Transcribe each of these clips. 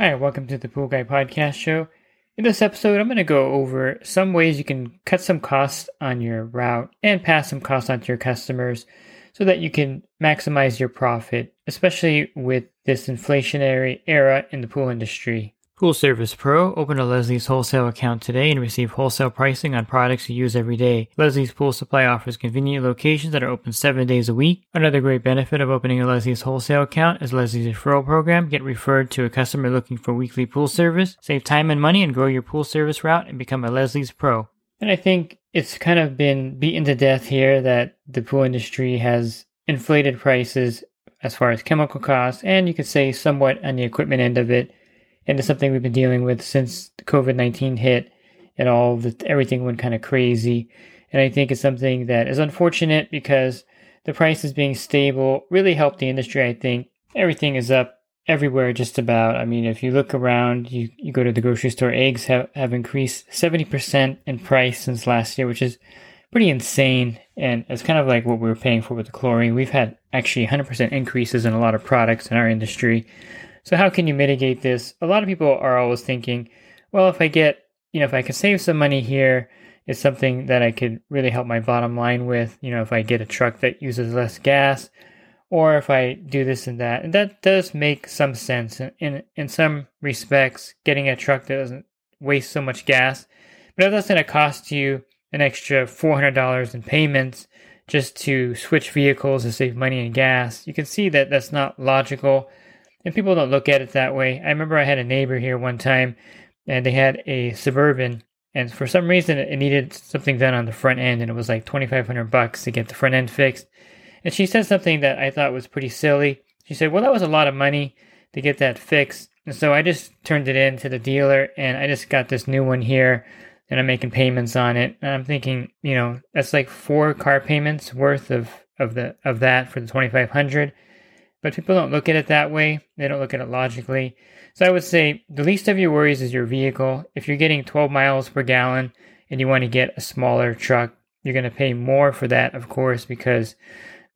Hi, welcome to the Pool Guy Podcast Show. In this episode, I'm going to go over some ways you can cut some costs on your route and pass some costs on to your customers so that you can maximize your profit, especially with this inflationary era in the pool industry. Pool Service Pro. Open a Leslie's wholesale account today and receive wholesale pricing on products you use every day. Leslie's Pool Supply offers convenient locations that are open seven days a week. Another great benefit of opening a Leslie's wholesale account is Leslie's referral program. Get referred to a customer looking for weekly pool service. Save time and money and grow your pool service route and become a Leslie's Pro. And I think it's kind of been beaten to death here that the pool industry has inflated prices as far as chemical costs and you could say somewhat on the equipment end of it and it's something we've been dealing with since COVID nineteen hit, and all the everything went kind of crazy. And I think it's something that is unfortunate because the prices being stable really helped the industry. I think everything is up everywhere, just about. I mean, if you look around, you, you go to the grocery store, eggs have, have increased 70% in price since last year, which is pretty insane. And it's kind of like what we were paying for with the chlorine. We've had actually 100% increases in a lot of products in our industry. So how can you mitigate this? A lot of people are always thinking, well, if I get, you know, if I can save some money here, it's something that I could really help my bottom line with. You know, if I get a truck that uses less gas, or if I do this and that, and that does make some sense in in, in some respects. Getting a truck that doesn't waste so much gas, but if that's going to cost you an extra four hundred dollars in payments just to switch vehicles to save money and gas, you can see that that's not logical and people don't look at it that way. I remember I had a neighbor here one time, and they had a suburban, and for some reason it needed something done on the front end, and it was like twenty five hundred bucks to get the front end fixed. And she said something that I thought was pretty silly. She said, "Well, that was a lot of money to get that fixed." And so I just turned it in to the dealer, and I just got this new one here, and I'm making payments on it. And I'm thinking, you know, that's like four car payments worth of of the of that for the twenty five hundred. But people don't look at it that way. They don't look at it logically. So I would say the least of your worries is your vehicle. If you're getting 12 miles per gallon and you want to get a smaller truck, you're going to pay more for that, of course, because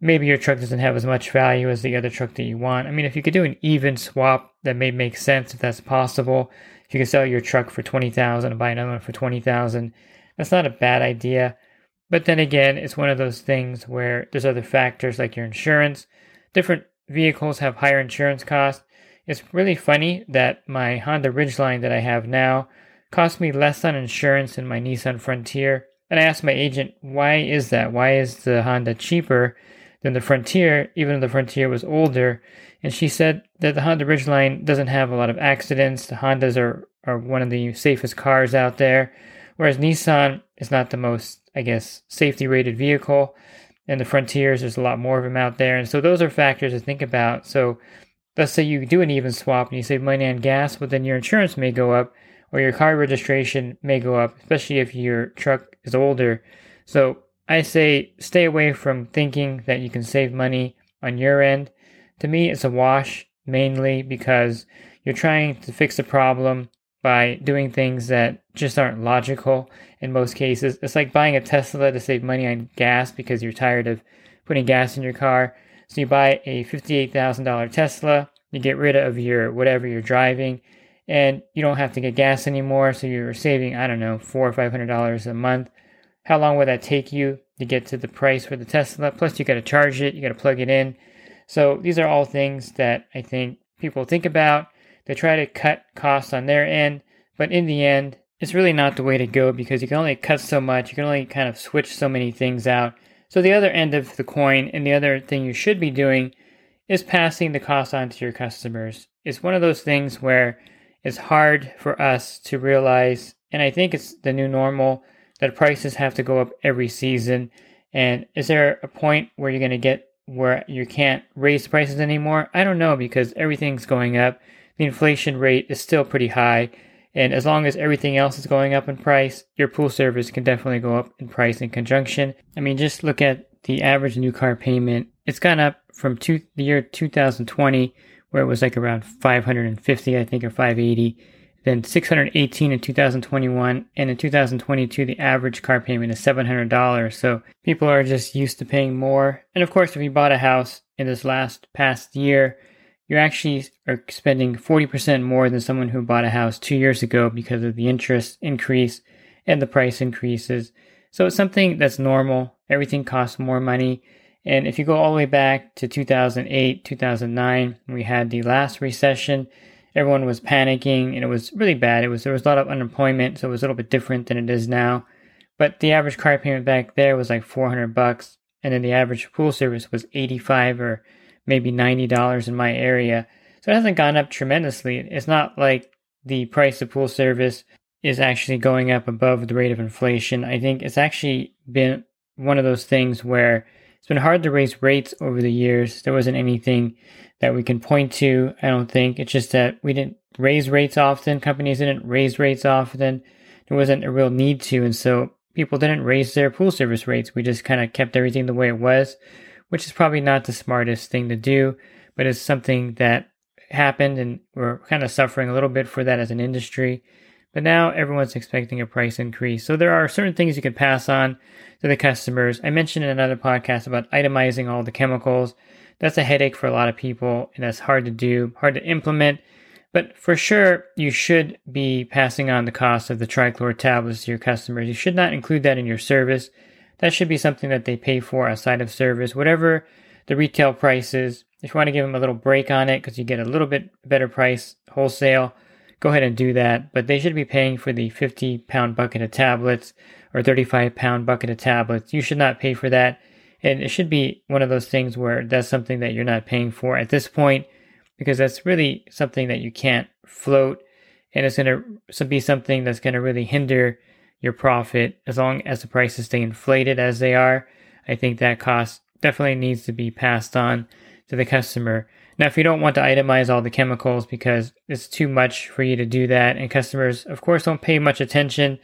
maybe your truck doesn't have as much value as the other truck that you want. I mean, if you could do an even swap, that may make sense if that's possible. If you can sell your truck for 20,000 and buy another one for 20,000, that's not a bad idea. But then again, it's one of those things where there's other factors like your insurance, different vehicles have higher insurance costs. It's really funny that my Honda Ridgeline that I have now cost me less on insurance than my Nissan Frontier. And I asked my agent, why is that? Why is the Honda cheaper than the Frontier, even though the Frontier was older? And she said that the Honda Ridgeline doesn't have a lot of accidents. The Hondas are, are one of the safest cars out there, whereas Nissan is not the most, I guess, safety rated vehicle and the frontiers there's a lot more of them out there. And so those are factors to think about. So let's say you do an even swap and you save money on gas but then your insurance may go up or your car registration may go up especially if your truck is older. So i say stay away from thinking that you can save money on your end. To me it's a wash mainly because you're trying to fix a problem by doing things that just aren't logical in most cases. It's like buying a Tesla to save money on gas because you're tired of putting gas in your car. So you buy a $58,000 Tesla, you get rid of your whatever you're driving, and you don't have to get gas anymore. So you're saving, I don't know, four or five hundred dollars a month. How long would that take you to get to the price for the Tesla? Plus, you got to charge it, you got to plug it in. So these are all things that I think people think about they try to cut costs on their end, but in the end, it's really not the way to go because you can only cut so much. You can only kind of switch so many things out. So, the other end of the coin, and the other thing you should be doing, is passing the cost on to your customers. It's one of those things where it's hard for us to realize, and I think it's the new normal, that prices have to go up every season. And is there a point where you're going to get where you can't raise prices anymore? I don't know because everything's going up. The inflation rate is still pretty high. And as long as everything else is going up in price, your pool service can definitely go up in price in conjunction. I mean, just look at the average new car payment. It's gone up from two, the year 2020, where it was like around 550, I think, or 580 then 618 in 2021 and in 2022 the average car payment is $700 so people are just used to paying more and of course if you bought a house in this last past year you actually are spending 40% more than someone who bought a house two years ago because of the interest increase and the price increases so it's something that's normal everything costs more money and if you go all the way back to 2008 2009 we had the last recession everyone was panicking and it was really bad. It was there was a lot of unemployment, so it was a little bit different than it is now. But the average car payment back there was like 400 bucks, and then the average pool service was 85 or maybe 90 dollars in my area. So it hasn't gone up tremendously. It's not like the price of pool service is actually going up above the rate of inflation. I think it's actually been one of those things where it's been hard to raise rates over the years. There wasn't anything that we can point to. I don't think it's just that we didn't raise rates often. Companies didn't raise rates often. There wasn't a real need to, and so people didn't raise their pool service rates. We just kind of kept everything the way it was, which is probably not the smartest thing to do, but it's something that happened, and we're kind of suffering a little bit for that as an industry. But now everyone's expecting a price increase. So there are certain things you can pass on to the customers. I mentioned in another podcast about itemizing all the chemicals. That's a headache for a lot of people and that's hard to do, hard to implement. But for sure, you should be passing on the cost of the trichlor tablets to your customers. You should not include that in your service. That should be something that they pay for outside of service. Whatever the retail price is, if you want to give them a little break on it because you get a little bit better price wholesale, go ahead and do that. But they should be paying for the 50 pound bucket of tablets or 35 pound bucket of tablets. You should not pay for that. And it should be one of those things where that's something that you're not paying for at this point because that's really something that you can't float and it's going to be something that's going to really hinder your profit as long as the prices stay inflated as they are. I think that cost definitely needs to be passed on to the customer. Now, if you don't want to itemize all the chemicals because it's too much for you to do that, and customers, of course, don't pay much attention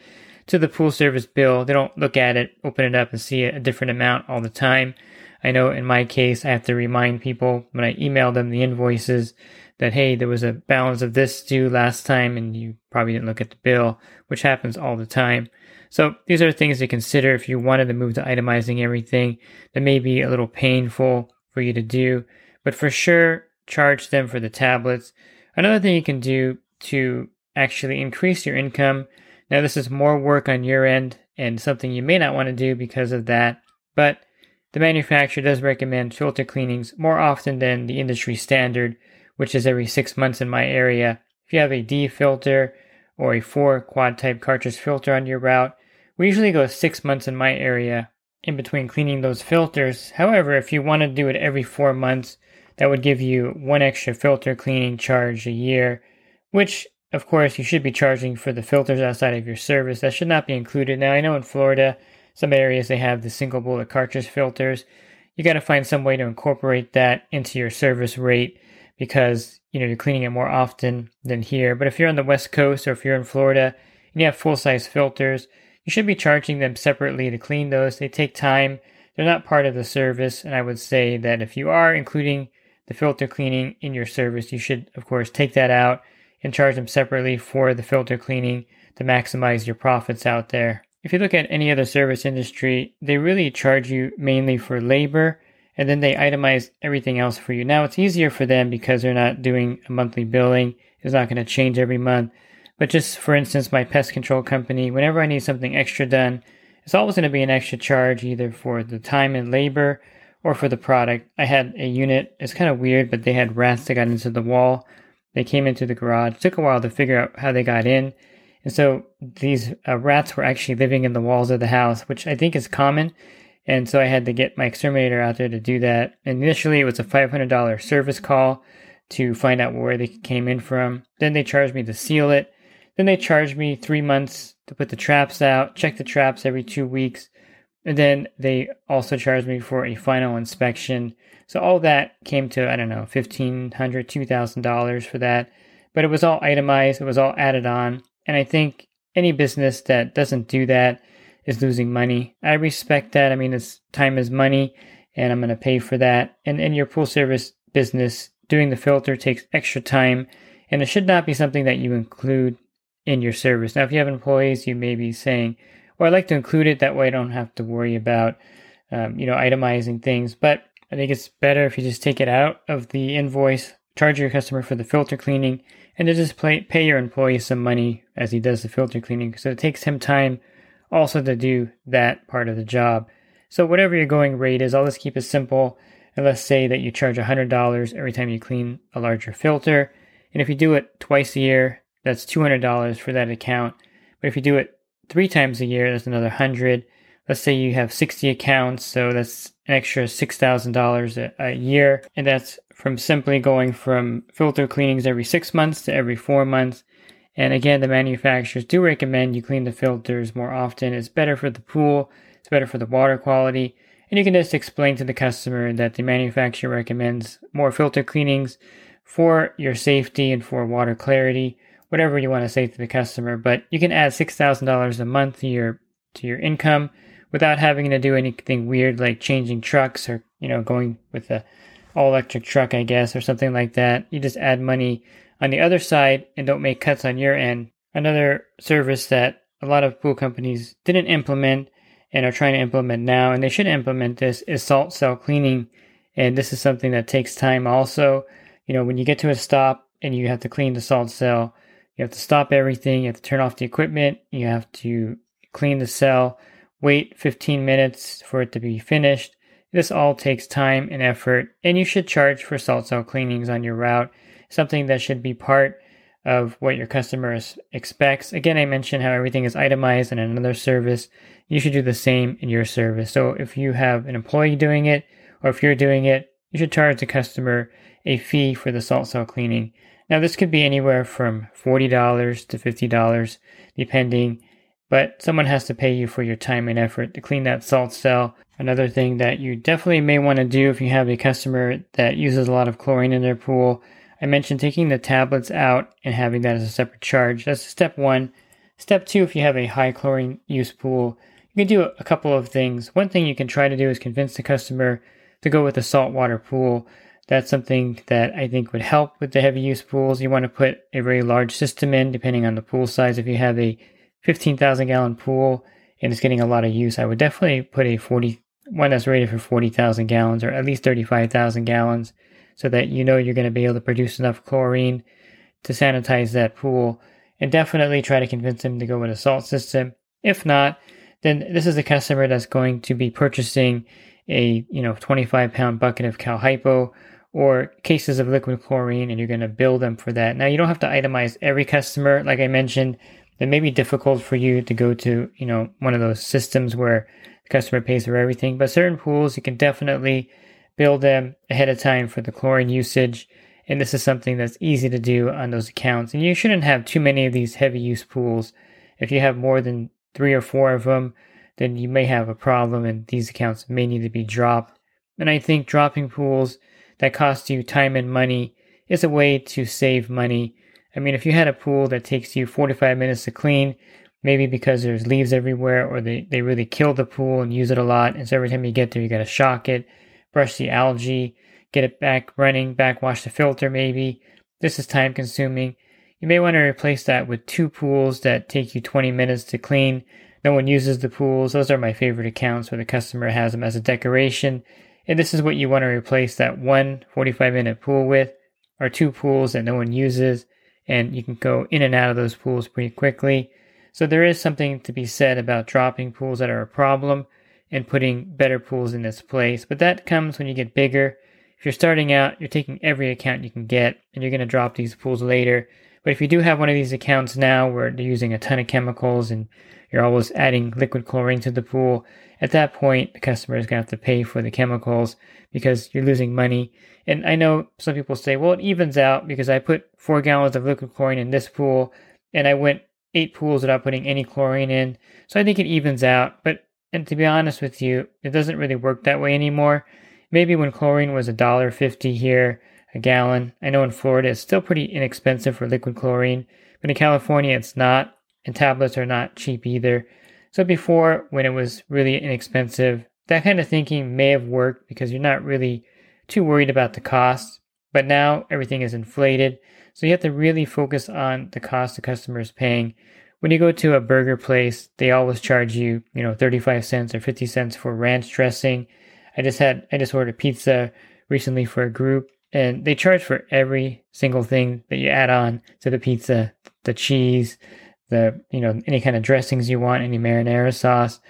to the pool service bill, they don't look at it, open it up, and see a different amount all the time. I know in my case, I have to remind people when I email them the invoices that, hey, there was a balance of this due last time, and you probably didn't look at the bill, which happens all the time. So these are things to consider if you wanted to move to itemizing everything. That may be a little painful for you to do, but for sure, charge them for the tablets. Another thing you can do to actually increase your income. Now, this is more work on your end and something you may not want to do because of that, but the manufacturer does recommend filter cleanings more often than the industry standard, which is every six months in my area. If you have a D filter or a 4 quad type cartridge filter on your route, we usually go six months in my area in between cleaning those filters. However, if you want to do it every four months, that would give you one extra filter cleaning charge a year, which of course you should be charging for the filters outside of your service. That should not be included. Now I know in Florida, some areas they have the single bullet cartridge filters. You got to find some way to incorporate that into your service rate because you know you're cleaning it more often than here. But if you're on the West Coast or if you're in Florida and you have full size filters, you should be charging them separately to clean those. They take time. They're not part of the service, and I would say that if you are including the filter cleaning in your service, you should, of course, take that out and charge them separately for the filter cleaning to maximize your profits out there. If you look at any other service industry, they really charge you mainly for labor and then they itemize everything else for you. Now it's easier for them because they're not doing a monthly billing. It's not going to change every month. But just for instance, my pest control company, whenever I need something extra done, it's always going to be an extra charge either for the time and labor or for the product. I had a unit, it's kind of weird, but they had rats that got into the wall. They came into the garage. It took a while to figure out how they got in. And so these uh, rats were actually living in the walls of the house, which I think is common. And so I had to get my exterminator out there to do that. Initially, it was a $500 service call to find out where they came in from. Then they charged me to seal it. Then they charged me three months to put the traps out, check the traps every two weeks. And then they also charged me for a final inspection. So all that came to, I don't know, $1,500, $2,000 for that. But it was all itemized, it was all added on. And I think any business that doesn't do that is losing money. I respect that. I mean, it's time is money, and I'm going to pay for that. And in your pool service business, doing the filter takes extra time, and it should not be something that you include in your service. Now, if you have employees, you may be saying, "Well, I'd like to include it. That way, I don't have to worry about, um, you know, itemizing things." But I think it's better if you just take it out of the invoice, charge your customer for the filter cleaning, and then just pay, pay your employee some money as he does the filter cleaning. So it takes him time also to do that part of the job. So whatever your going rate is, I'll just keep it simple. And let's say that you charge $100 every time you clean a larger filter. And if you do it twice a year, that's $200 for that account. But if you do it three times a year, that's another 100. Let's say you have 60 accounts, so that's an extra $6,000 a year. And that's from simply going from filter cleanings every six months to every four months. And again, the manufacturers do recommend you clean the filters more often. It's better for the pool, it's better for the water quality. And you can just explain to the customer that the manufacturer recommends more filter cleanings for your safety and for water clarity, whatever you want to say to the customer. But you can add $6,000 a month to your, to your income without having to do anything weird like changing trucks or, you know, going with a all electric truck, I guess, or something like that. You just add money on the other side and don't make cuts on your end. Another service that a lot of pool companies didn't implement and are trying to implement now, and they should implement this, is salt cell cleaning. And this is something that takes time also. You know, when you get to a stop and you have to clean the salt cell, you have to stop everything, you have to turn off the equipment, you have to clean the cell, wait 15 minutes for it to be finished. This all takes time and effort, and you should charge for salt cell cleanings on your route something that should be part of what your customers expects. Again, I mentioned how everything is itemized in another service. You should do the same in your service. So if you have an employee doing it, or if you're doing it, you should charge the customer a fee for the salt cell cleaning. Now, this could be anywhere from $40 to $50, depending, but someone has to pay you for your time and effort to clean that salt cell. Another thing that you definitely may want to do if you have a customer that uses a lot of chlorine in their pool I mentioned taking the tablets out and having that as a separate charge. That's step one. Step two, if you have a high chlorine use pool, you can do a couple of things. One thing you can try to do is convince the customer to go with a saltwater pool. That's something that I think would help with the heavy use pools. You want to put a very large system in, depending on the pool size. If you have a 15,000 gallon pool and it's getting a lot of use, I would definitely put a 40 one that's rated for 40,000 gallons or at least 35,000 gallons so that you know you're going to be able to produce enough chlorine to sanitize that pool. And definitely try to convince them to go with a salt system. If not, then this is a customer that's going to be purchasing a you know 25 pound bucket of Cal Hypo or cases of liquid chlorine, and you're going to bill them for that. Now you don't have to itemize every customer, like I mentioned. It may be difficult for you to go to you know one of those systems where the customer pays for everything, but certain pools you can definitely bill them ahead of time for the chlorine usage. And this is something that's easy to do on those accounts. And you shouldn't have too many of these heavy use pools. If you have more than three or four of them, then you may have a problem and these accounts may need to be dropped. And I think dropping pools that cost you time and money is a way to save money. I mean, if you had a pool that takes you 45 minutes to clean, maybe because there's leaves everywhere or they, they really kill the pool and use it a lot, and so every time you get there, you got to shock it brush the algae, get it back running, backwash the filter maybe. This is time consuming. You may want to replace that with two pools that take you 20 minutes to clean. No one uses the pools. Those are my favorite accounts where the customer has them as a decoration. And this is what you want to replace that one 45 minute pool with, or two pools that no one uses. And you can go in and out of those pools pretty quickly. So there is something to be said about dropping pools that are a problem and putting better pools in its place. But that comes when you get bigger. If you're starting out, you're taking every account you can get and you're going to drop these pools later. But if you do have one of these accounts now where they're using a ton of chemicals and you're always adding liquid chlorine to the pool, at that point, the customer is going to have to pay for the chemicals because you're losing money. And I know some people say, well, it evens out because I put four gallons of liquid chlorine in this pool and I went eight pools without putting any chlorine in. So I think it evens out. But And to be honest with you, it doesn't really work that way anymore. Maybe when chlorine was $1.50 here a gallon. I know in Florida it's still pretty inexpensive for liquid chlorine, but in California it's not, and tablets are not cheap either. So before, when it was really inexpensive, that kind of thinking may have worked because you're not really too worried about the cost. But now everything is inflated, so you have to really focus on the cost the customer is paying. When you go to a burger place, they always charge you, you know, 35 cents or 50 cents for ranch dressing. I just had I just ordered pizza recently for a group and they charge for every single thing that you add on to the pizza, the cheese, the you know any kind of dressings you want, any marinara sauce,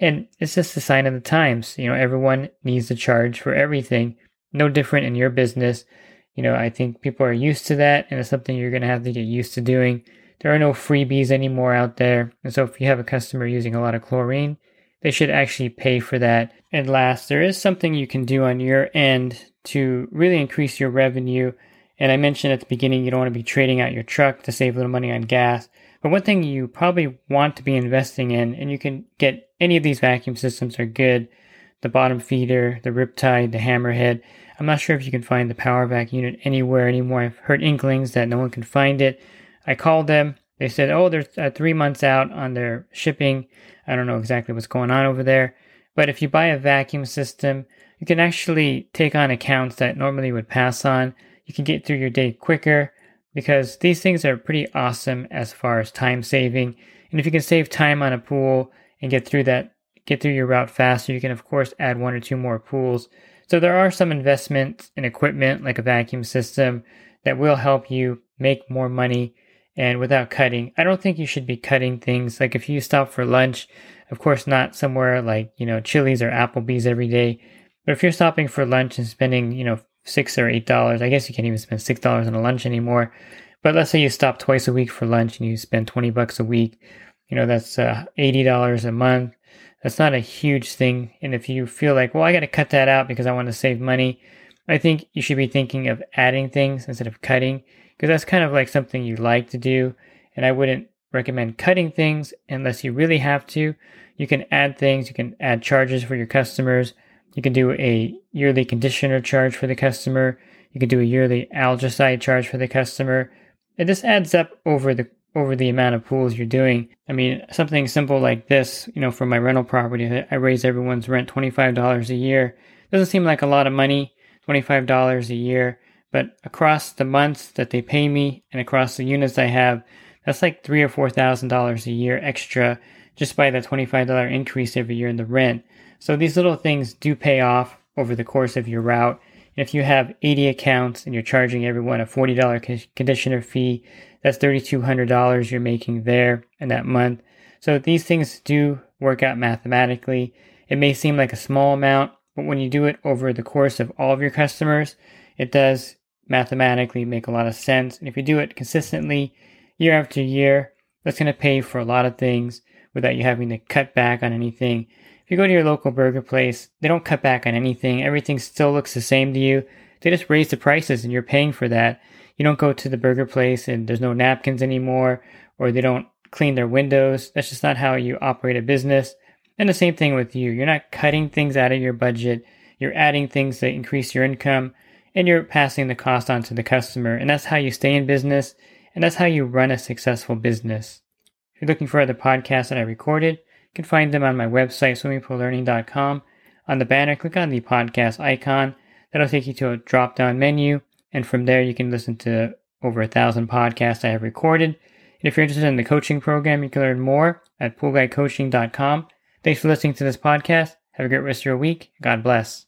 and it's just a sign of the times. You know, everyone needs to charge for everything. No different in your business. You know, I think people are used to that, and it's something you're going to have to get used to doing. There are no freebies anymore out there, and so if you have a customer using a lot of chlorine, they should actually pay for that. And last, there is something you can do on your end to really increase your revenue. And I mentioned at the beginning, you don't want to be trading out your truck to save a little money on gas. But one thing you probably want to be investing in, and you can get any of these vacuum systems are good. The bottom feeder, the Riptide, the Hammerhead. I'm not sure if you can find the Power Vac unit anywhere anymore. I've heard inklings that no one can find it. I called them. They said, oh, they're uh, three months out on their shipping. I don't know exactly what's going on over there. But if you buy a vacuum system, you can actually take on accounts that normally would pass on. You can get through your day quicker because these things are pretty awesome as far as time saving. And if you can save time on a pool and get through that, get through your route faster, you can of course add one or two more pools. So there are some investments in equipment like a vacuum system that will help you make more money and without cutting. I don't think you should be cutting things. Like if you stop for lunch, of course not somewhere like, you know, Chili's or Applebee's every day. But if you're stopping for lunch and spending, you know, six or eight dollars, I guess you can't even spend six dollars on a lunch anymore. But let's say you stop twice a week for lunch and you spend 20 bucks a week, you know, that's uh, $80 a month. That's not a huge thing. And if you feel like, well, I got to cut that out because I want to save money, I think you should be thinking of adding things instead of cutting because that's kind of like something you like to do. And I wouldn't recommend cutting things unless you really have to. You can add things, you can add charges for your customers you can do a yearly conditioner charge for the customer. You can do a yearly algicide charge for the customer. It just adds up over the over the amount of pools you're doing. I mean, something simple like this, you know, for my rental property, I raise everyone's rent $25 a year. Doesn't seem like a lot of money, $25 a year, but across the months that they pay me and across the units I have, that's like three or four thousand dollars a year extra just by the $25 increase every year in the rent. So these little things do pay off over the course of your route. If you have 80 accounts and you're charging everyone a $40 conditioner fee, that's $3,200 you're making there in that month. So these things do work out mathematically. It may seem like a small amount, but when you do it over the course of all of your customers, it does mathematically make a lot of sense. And if you do it consistently year after year, that's going to pay for a lot of things without you having to cut back on anything. If you go to your local burger place, they don't cut back on anything. Everything still looks the same to you. They just raise the prices and you're paying for that. You don't go to the burger place and there's no napkins anymore or they don't clean their windows. That's just not how you operate a business. And the same thing with you. You're not cutting things out of your budget. You're adding things that increase your income and you're passing the cost on to the customer. And that's how you stay in business and that's how you run a successful business. If you're looking for other podcasts that I recorded, you can find them on my website, swimmingpoollearning.com. On the banner, click on the podcast icon. That'll take you to a drop down menu. And from there, you can listen to over a thousand podcasts I have recorded. And if you're interested in the coaching program, you can learn more at poolguycoaching.com. Thanks for listening to this podcast. Have a great rest of your week. God bless.